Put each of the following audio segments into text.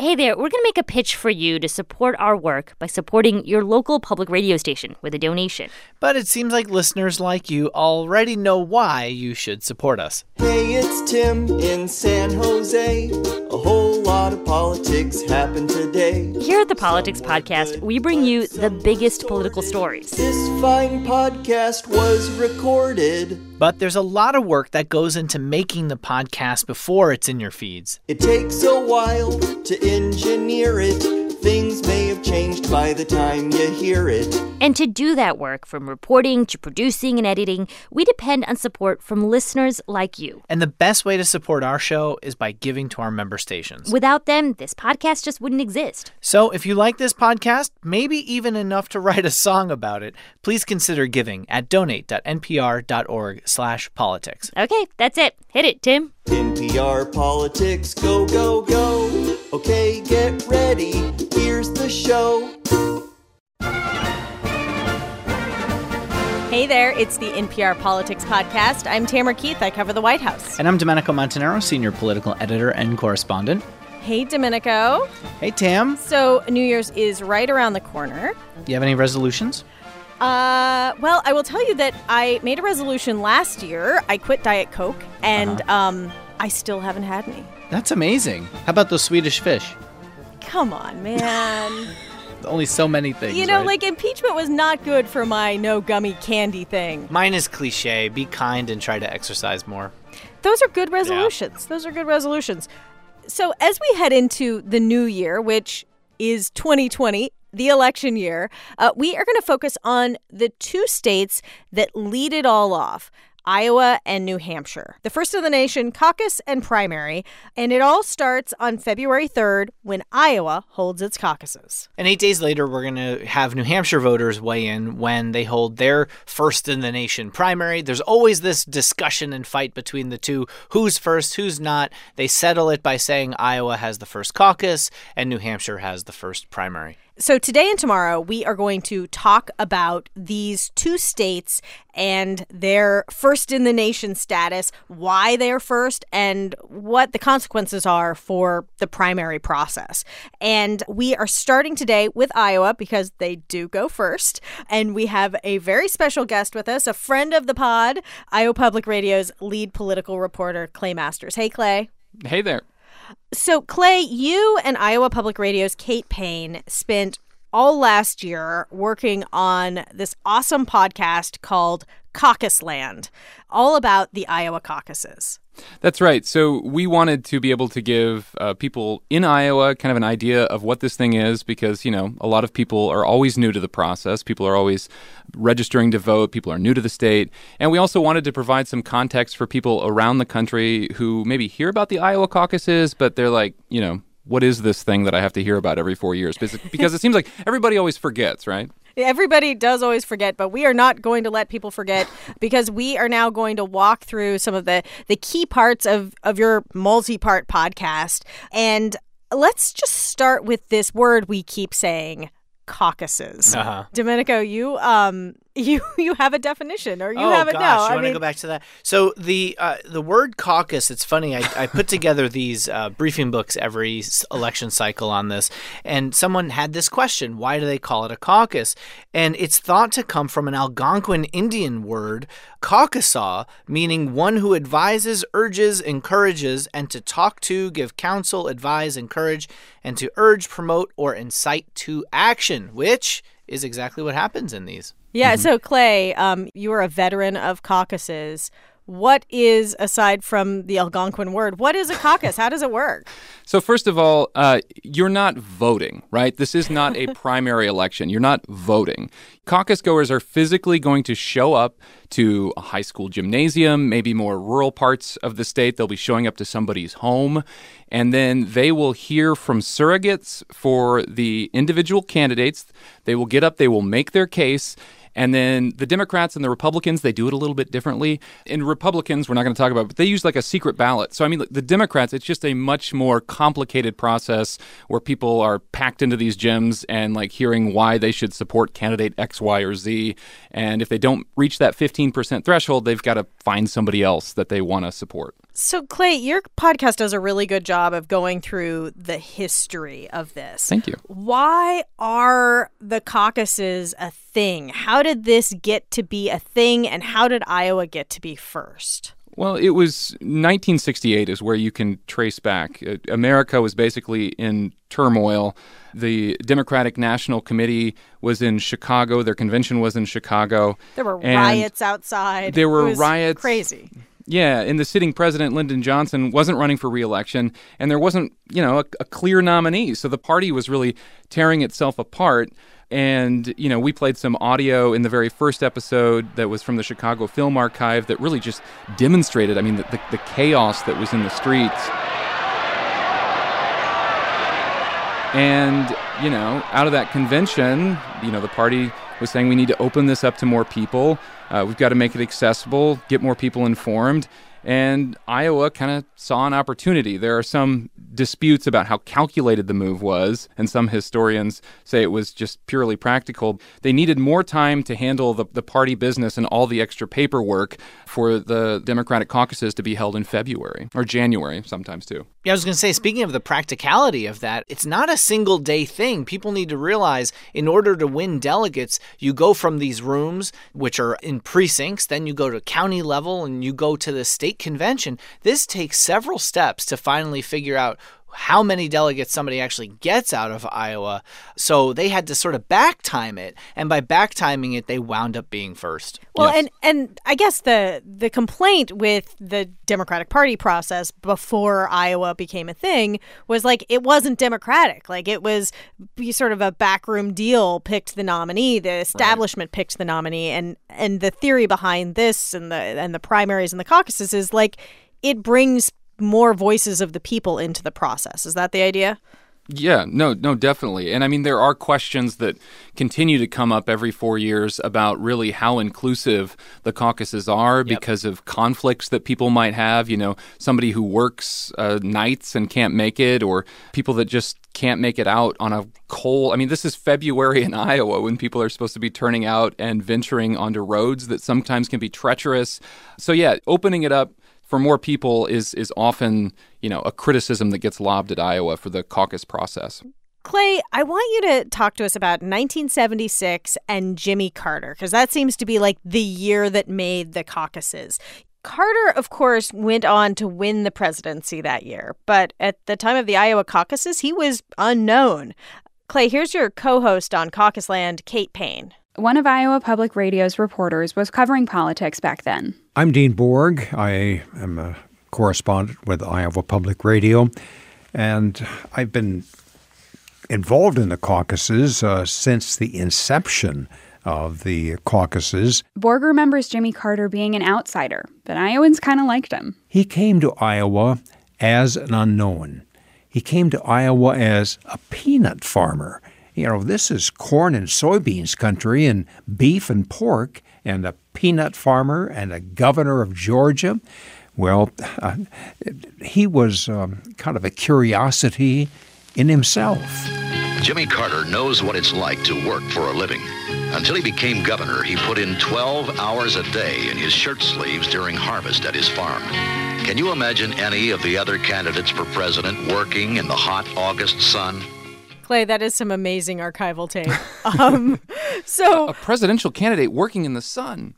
Hey there, we're going to make a pitch for you to support our work by supporting your local public radio station with a donation. But it seems like listeners like you already know why you should support us. Hey, it's Tim in San Jose. A whole lot of politics happened today. Here at the Politics Podcast, we bring you the biggest political stories. This fine podcast was recorded. But there's a lot of work that goes into making the podcast before it's in your feeds. It takes a while to engineer it. Things may have changed by the time you hear it. And to do that work, from reporting to producing and editing, we depend on support from listeners like you. And the best way to support our show is by giving to our member stations. Without them, this podcast just wouldn't exist. So if you like this podcast, maybe even enough to write a song about it, please consider giving at donate.npr.org slash politics. Okay, that's it. Hit it, Tim. NPR politics, go, go, go. Okay, get ready. Here's the show. Hey there, it's the NPR Politics Podcast. I'm Tamara Keith. I cover the White House. And I'm Domenico Montanaro, senior political editor and correspondent. Hey, Domenico. Hey, Tam. So, New Year's is right around the corner. Do you have any resolutions? Uh, well, I will tell you that I made a resolution last year. I quit Diet Coke, and Uh-huh. um, I still haven't had any. That's amazing. How about those Swedish fish? Come on, man. Only so many things. you know, right? like impeachment was not good for my no gummy candy thing. Mine is cliche be kind and try to exercise more. Those are good resolutions. Those are good resolutions. So, as we head into the new year, which is 2020, the election year, uh, we are going to focus on the two states that lead it all off. Iowa and New Hampshire, the first of the nation caucus and primary. And it all starts on February 3rd when Iowa holds its caucuses. And eight days later, we're going to have New Hampshire voters weigh in when they hold their first in the nation primary. There's always this discussion and fight between the two who's first, who's not. They settle it by saying Iowa has the first caucus and New Hampshire has the first primary. So, today and tomorrow, we are going to talk about these two states and their first in the nation status, why they're first, and what the consequences are for the primary process. And we are starting today with Iowa because they do go first. And we have a very special guest with us, a friend of the pod, Iowa Public Radio's lead political reporter, Clay Masters. Hey, Clay. Hey there. So, Clay, you and Iowa Public Radio's Kate Payne spent all last year working on this awesome podcast called Caucus Land, all about the Iowa caucuses. That's right. So we wanted to be able to give uh, people in Iowa kind of an idea of what this thing is because, you know, a lot of people are always new to the process. People are always registering to vote. People are new to the state. And we also wanted to provide some context for people around the country who maybe hear about the Iowa caucuses, but they're like, you know, what is this thing that I have to hear about every four years? Because because it seems like everybody always forgets, right? Everybody does always forget, but we are not going to let people forget because we are now going to walk through some of the, the key parts of, of your multi part podcast. And let's just start with this word we keep saying caucuses. Uh-huh. Domenico, you um you you have a definition or you oh have it gosh, now. you I want to go back to that? So the uh, the word caucus. It's funny. I, I put together these uh, briefing books every election cycle on this, and someone had this question: Why do they call it a caucus? And it's thought to come from an Algonquin Indian word, caucusaw, meaning one who advises, urges, encourages, and to talk to, give counsel, advise, encourage, and to urge, promote, or incite to action, which is exactly what happens in these. Yeah, so Clay, um you are a veteran of caucuses. What is aside from the Algonquin word, what is a caucus? How does it work? So first of all, uh, you're not voting, right? This is not a primary election. You're not voting. Caucus goers are physically going to show up to a high school gymnasium, maybe more rural parts of the state. They'll be showing up to somebody's home, and then they will hear from surrogates for the individual candidates. They will get up, they will make their case. And then the Democrats and the Republicans, they do it a little bit differently. And Republicans, we're not going to talk about, but they use like a secret ballot. So, I mean, the Democrats, it's just a much more complicated process where people are packed into these gyms and like hearing why they should support candidate X, Y, or Z. And if they don't reach that 15% threshold, they've got to find somebody else that they want to support. So, Clay, your podcast does a really good job of going through the history of this. Thank you. Why are the caucuses a thing? How did this get to be a thing, and how did Iowa get to be first? Well, it was 1968 is where you can trace back. Uh, America was basically in turmoil. The Democratic National Committee was in Chicago. Their convention was in Chicago. There were riots outside. there were It was riots. Crazy. Yeah, and the sitting president, Lyndon Johnson, wasn't running for reelection, and there wasn't, you know, a, a clear nominee. So the party was really tearing itself apart. And, you know, we played some audio in the very first episode that was from the Chicago Film Archive that really just demonstrated, I mean, the, the, the chaos that was in the streets. And, you know, out of that convention, you know, the party was saying we need to open this up to more people. Uh, we've got to make it accessible, get more people informed. And Iowa kind of saw an opportunity. There are some disputes about how calculated the move was, and some historians say it was just purely practical. They needed more time to handle the, the party business and all the extra paperwork for the Democratic caucuses to be held in February or January, sometimes too. Yeah, I was going to say, speaking of the practicality of that, it's not a single day thing. People need to realize in order to win delegates, you go from these rooms, which are in precincts, then you go to county level and you go to the state convention. This takes several steps to finally figure out how many delegates somebody actually gets out of Iowa. So they had to sort of back time it, and by back timing it, they wound up being first. Well, Yes. and and I guess the the complaint with the Democratic Party process before Iowa became a thing was like it wasn't democratic. Like it was be sort of a backroom deal. Picked the nominee, the establishment picked the nominee, and and the theory behind this and the and the primaries and the caucuses is like it brings more voices of the people into the process. Is that the idea? Yeah, no, no, definitely. And I mean, there are questions that continue to come up every four years about really how inclusive the caucuses are because of conflicts that people might have. You know, somebody who works uh, nights and can't make it, or people that just can't make it out on a cold. I mean, this is February in Iowa when people are supposed to be turning out and venturing onto roads that sometimes can be treacherous. So, yeah, opening it up for more people is is often you know a criticism that gets lobbed at Iowa for the caucus process. Clay, I want you to talk to us about 1976 and Jimmy Carter, because that seems to be like the year that made the caucuses. Carter, of course, went on to win the presidency that year, but at the time of the Iowa caucuses, he was unknown. Clay, here's your co host on Caucus Land, Kate Payne. One of Iowa Public Radio's reporters was covering politics back then. I'm Dean Borg. I am a correspondent with Iowa Public Radio, and I've been involved in the caucuses uh, since the inception of the caucuses. Borg remembers Jimmy Carter being an outsider, but Iowans kind of liked him. He came to Iowa as an unknown. He came to Iowa as a peanut farmer. You know, this is corn and soybeans country, and beef and pork, and a peanut farmer and a governor of Georgia. Well, uh, he was um, kind of a curiosity in himself. Jimmy Carter knows what it's like to work for a living. Until he became governor, he put in 12 hours a day in his shirt sleeves during harvest at his farm. Can you imagine any of the other candidates for president working in the hot August sun? Clay, that is some amazing archival tape. Um, so A presidential candidate working in the sun.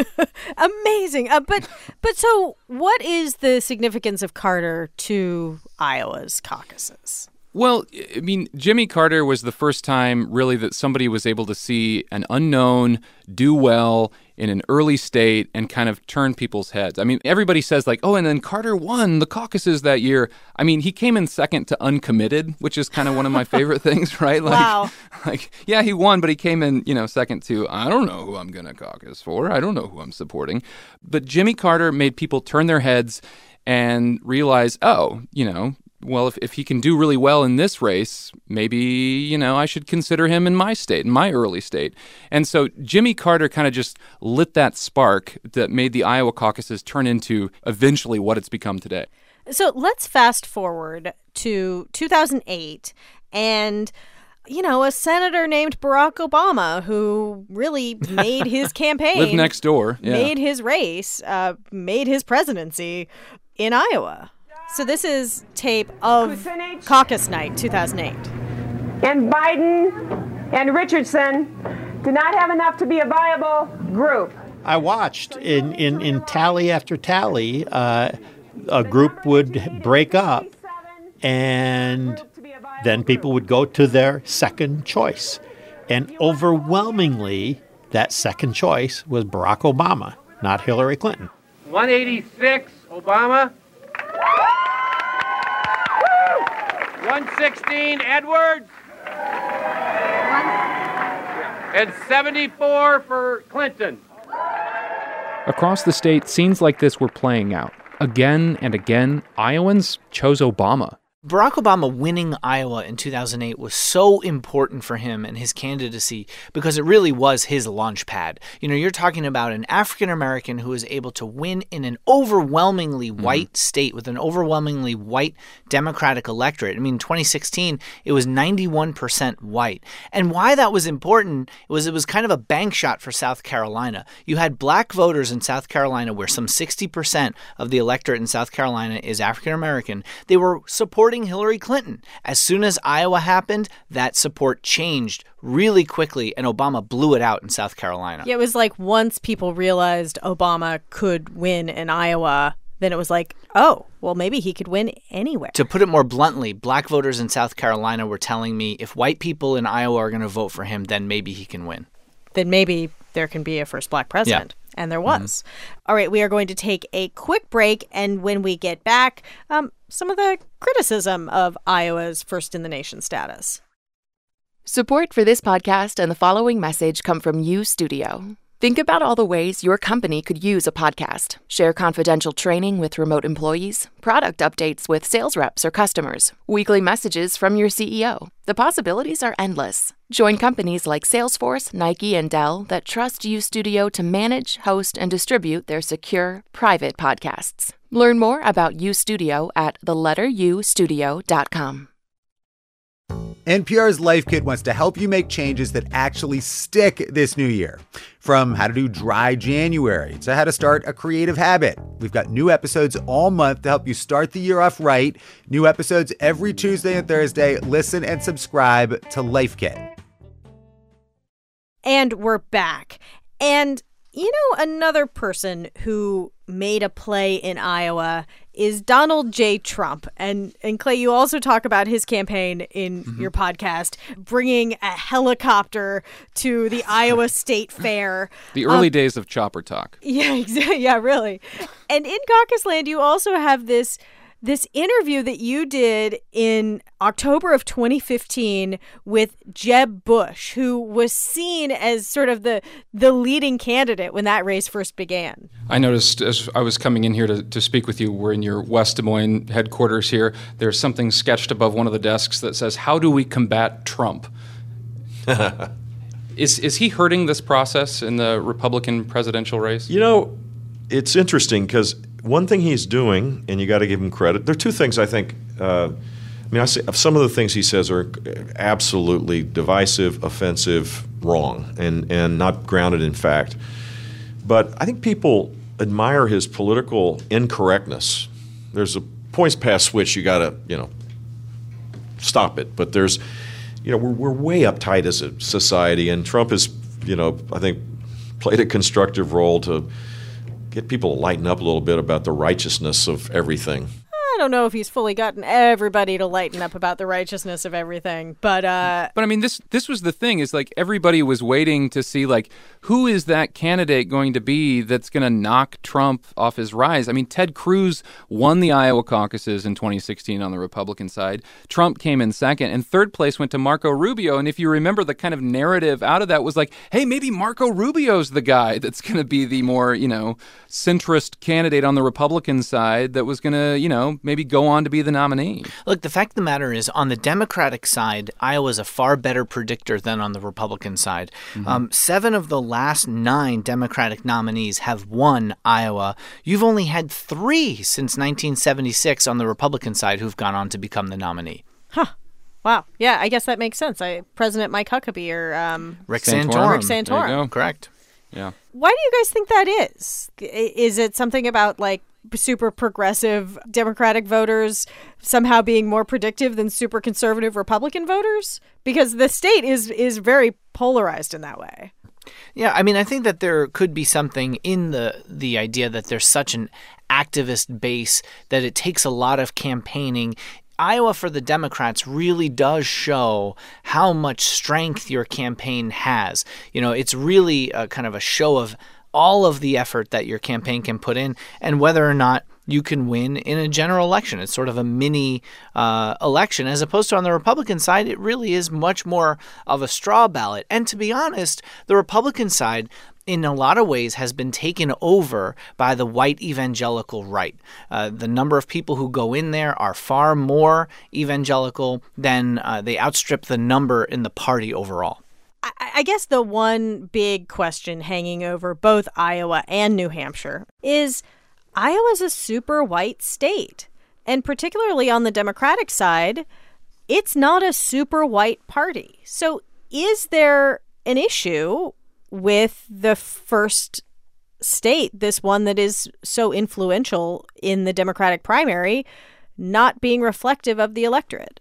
amazing. Uh, but but so what is the significance of Carter to Iowa's caucuses? Well, I mean, Jimmy Carter was the first time really that somebody was able to see an unknown do well in an early state and kind of turn people's heads. I mean, everybody says, like, oh, and then Carter won the caucuses that year. I mean, he came in second to uncommitted, which is kind of one of my favorite things, right? Like, Wow. like, yeah, he won, but he came in, you know, second to, I don't know who I'm going to caucus for. I don't know who I'm supporting. But Jimmy Carter made people turn their heads and realize, oh, you know, well, if, if he can do really well in this race, maybe, you know, I should consider him in my state, in my early state. And so Jimmy Carter kind of just lit that spark that made the Iowa caucuses turn into eventually what it's become today. So let's fast forward to 2008 and you know, a senator named Barack Obama who really made his campaign Live next door. Yeah. made his race, uh, made his presidency, in Iowa. So this is tape of caucus night 2008. And Biden and Richardson did not have enough to be a viable group. I watched in, in, in tally after tally, uh, a group would break up, and then people would go to their second choice. And overwhelmingly, that second choice was Barack Obama, not Hillary Clinton. 186, Obama. 116, Edwards. And 74 for Clinton. Across the state, scenes like this were playing out. Again and again, Iowans chose Obama. Barack Obama winning Iowa in 2008 was so important for him and his candidacy because it really was his launch pad. You know, you're talking about an African American who was able to win in an overwhelmingly mm-hmm. white state with an overwhelmingly white Democratic electorate. I mean, 2016, it was 91% white. And why that was important was it was kind of a bank shot for South Carolina. You had black voters in South Carolina where some 60% of the electorate in South Carolina is African American. They were supporting Hillary Clinton. As soon as Iowa happened, that support changed really quickly, and Obama blew it out in South Carolina. Yeah, it was like once people realized Obama could win in Iowa, then it was like, oh, well, maybe he could win anywhere. To put it more bluntly, black voters in South Carolina were telling me if white people in Iowa are going to vote for him, then maybe he can win. Then maybe there can be a first black president. And there was. All right, we are going to take a quick break. And when we get back, um, some of the criticism of Iowa's first in the nation status. Support for this podcast and the following message come from U Studio. Think about all the ways your company could use a podcast. Share confidential training with remote employees, product updates with sales reps or customers, weekly messages from your CEO. The possibilities are endless. Join companies like Salesforce, Nike, and Dell that trust U Studio to manage, host, and distribute their secure, private podcasts. Learn more about U Studio at theletterustudio.com. NPR's Life Kit wants to help you make changes that actually stick this new year. From how to do dry January to how to start a creative habit. We've got new episodes all month to help you start the year off right. New episodes every Tuesday and Thursday. Listen and subscribe to Life Kit. And we're back. And you know, another person who made a play in Iowa is Donald J. Trump. And and Clay, you also talk about his campaign in Mm-hmm. your podcast, bringing a helicopter to the Iowa State Fair. The early Um, days of chopper talk. Yeah, exactly. Yeah, really. And in Caucus Land, you also have this this interview that you did in October of 2015 with Jeb Bush, who was seen as sort of the the leading candidate when that race first began. I noticed as I was coming in here to, to speak with you, we're in your West Des Moines headquarters here. There's something sketched above one of the desks that says, How do we combat Trump? is, is he hurting this process in the Republican presidential race? You know, it's interesting because one thing he's doing, and you got to give him credit. There are two things I think. Uh, I mean, I some of the things he says are absolutely divisive, offensive, wrong, and and not grounded in fact. But I think people admire his political incorrectness. There's a points past which you got to you know stop it. But there's you know we're we're way uptight as a society, and Trump has you know I think played a constructive role to get people to lighten up a little bit about the righteousness of everything. I don't know if he's fully gotten everybody to lighten up about the righteousness of everything, but uh, But I mean, this this was the thing is like everybody was waiting to see like who is that candidate going to be that's going to knock Trump off his rise. I mean, Ted Cruz won the Iowa caucuses in 2016 on the Republican side. Trump came in second, and third place went to Marco Rubio. And if you remember, the kind of narrative out of that was like, hey, maybe Marco Rubio's the guy that's going to be the more you know centrist candidate on the Republican side that was going to you know maybe go on to be the nominee. Look, the fact of the matter is, on the Democratic side, Iowa's a far better predictor than on the Republican side. Um, seven of the last nine Democratic nominees have won Iowa. You've only had three since 1976 on the Republican side who've gone on to become the nominee. Huh. Wow, yeah, I guess that makes sense. I, President Mike Huckabee or um, Rick Santorum. Santorum. Rick Santorum. There you go. Correct. Yeah. Why do you guys think that is? Is it something about like super progressive Democratic voters somehow being more predictive than super conservative Republican voters? Because the state is is very polarized in that way. Yeah, I mean, I think that there could be something in the the idea that there's such an activist base that it takes a lot of campaigning. Iowa for the Democrats really does show how much strength your campaign has. You know, it's really kind of a show of all of the effort that your campaign can put in and whether or not you can win in a general election. It's sort of a mini uh, election, as opposed to on the Republican side, it really is much more of a straw ballot. And to be honest, the Republican side, in a lot of ways, has been taken over by the white evangelical right. Uh, the number of people who go in there are far more evangelical than uh, they outstrip the number in the party overall. I, guess the one big question hanging over both Iowa and New Hampshire is Iowa's a super white state. And particularly on the Democratic side, it's not a super white party. So is there an issue with the first state, this one that is so influential in the Democratic primary, not being reflective of the electorate?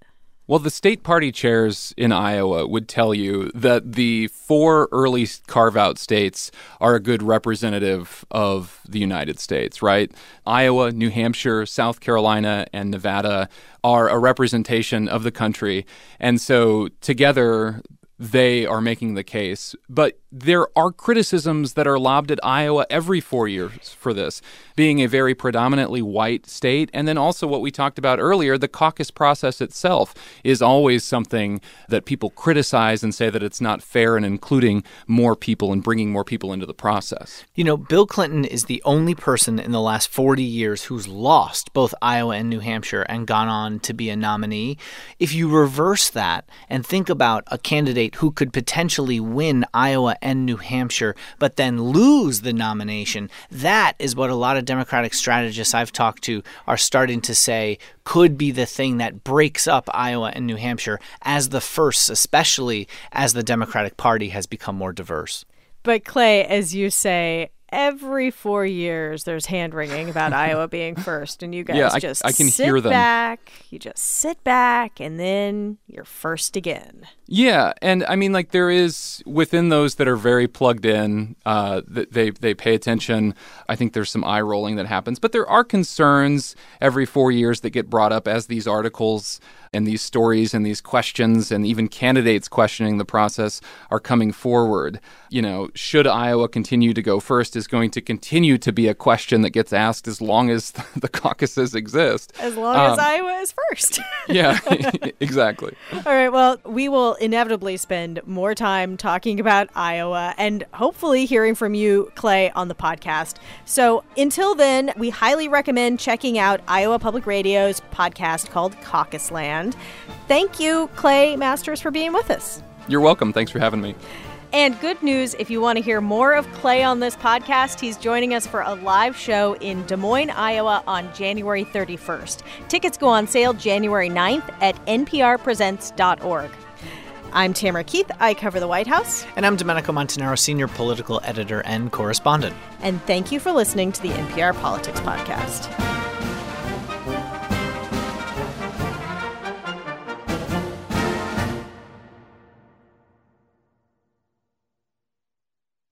Well, the state party chairs in Iowa would tell you that the four early carve out states are a good representative of the United States, right? Iowa, New Hampshire, South Carolina, and Nevada are a representation of the country. And so together, they are making the case. But there are criticisms that are lobbed at Iowa every four years for this, being a very predominantly white state. And then also what we talked about earlier, the caucus process itself is always something that people criticize and say that it's not fair in including more people and bringing more people into the process. You know, Bill Clinton is the only person in the last 40 years who's lost both Iowa and New Hampshire and gone on to be a nominee. If you reverse that and think about a candidate who could potentially win Iowa and New Hampshire, but then lose the nomination. That is what a lot of Democratic strategists I've talked to are starting to say could be the thing that breaks up Iowa and New Hampshire as the first, especially as the Democratic Party has become more diverse. But Clay, as you say, every four years there's hand wringing about Iowa being first, and you guys Yeah, I- just I can sit hear them. back. You just sit back, and then you're first again. Yeah, and I mean, like there is within those that are very plugged in, uh, they they pay attention. I think there's some eye rolling that happens, but there are concerns every four years that get brought up as these articles and these stories and these questions and even candidates questioning the process are coming forward. You know, should Iowa continue to go first is going to continue to be a question that gets asked as long as the caucuses exist. As long as Um, Iowa is first. yeah, exactly. All right. Well, we will inevitably spend more time talking about Iowa and hopefully hearing from you, Clay, on the podcast. So until then, we highly recommend checking out Iowa Public Radio's podcast called Caucus Land. Thank you, Clay Masters, for being with us. You're welcome. Thanks for having me. And good news if you want to hear more of Clay on this podcast, he's joining us for a live show in Des Moines, Iowa on January 31st. Tickets go on sale January 9th at nprpresents.org. I'm Tamara Keith. I cover the White House. And I'm Domenico Montanaro, senior political editor and correspondent. And thank you for listening to the NPR Politics Podcast.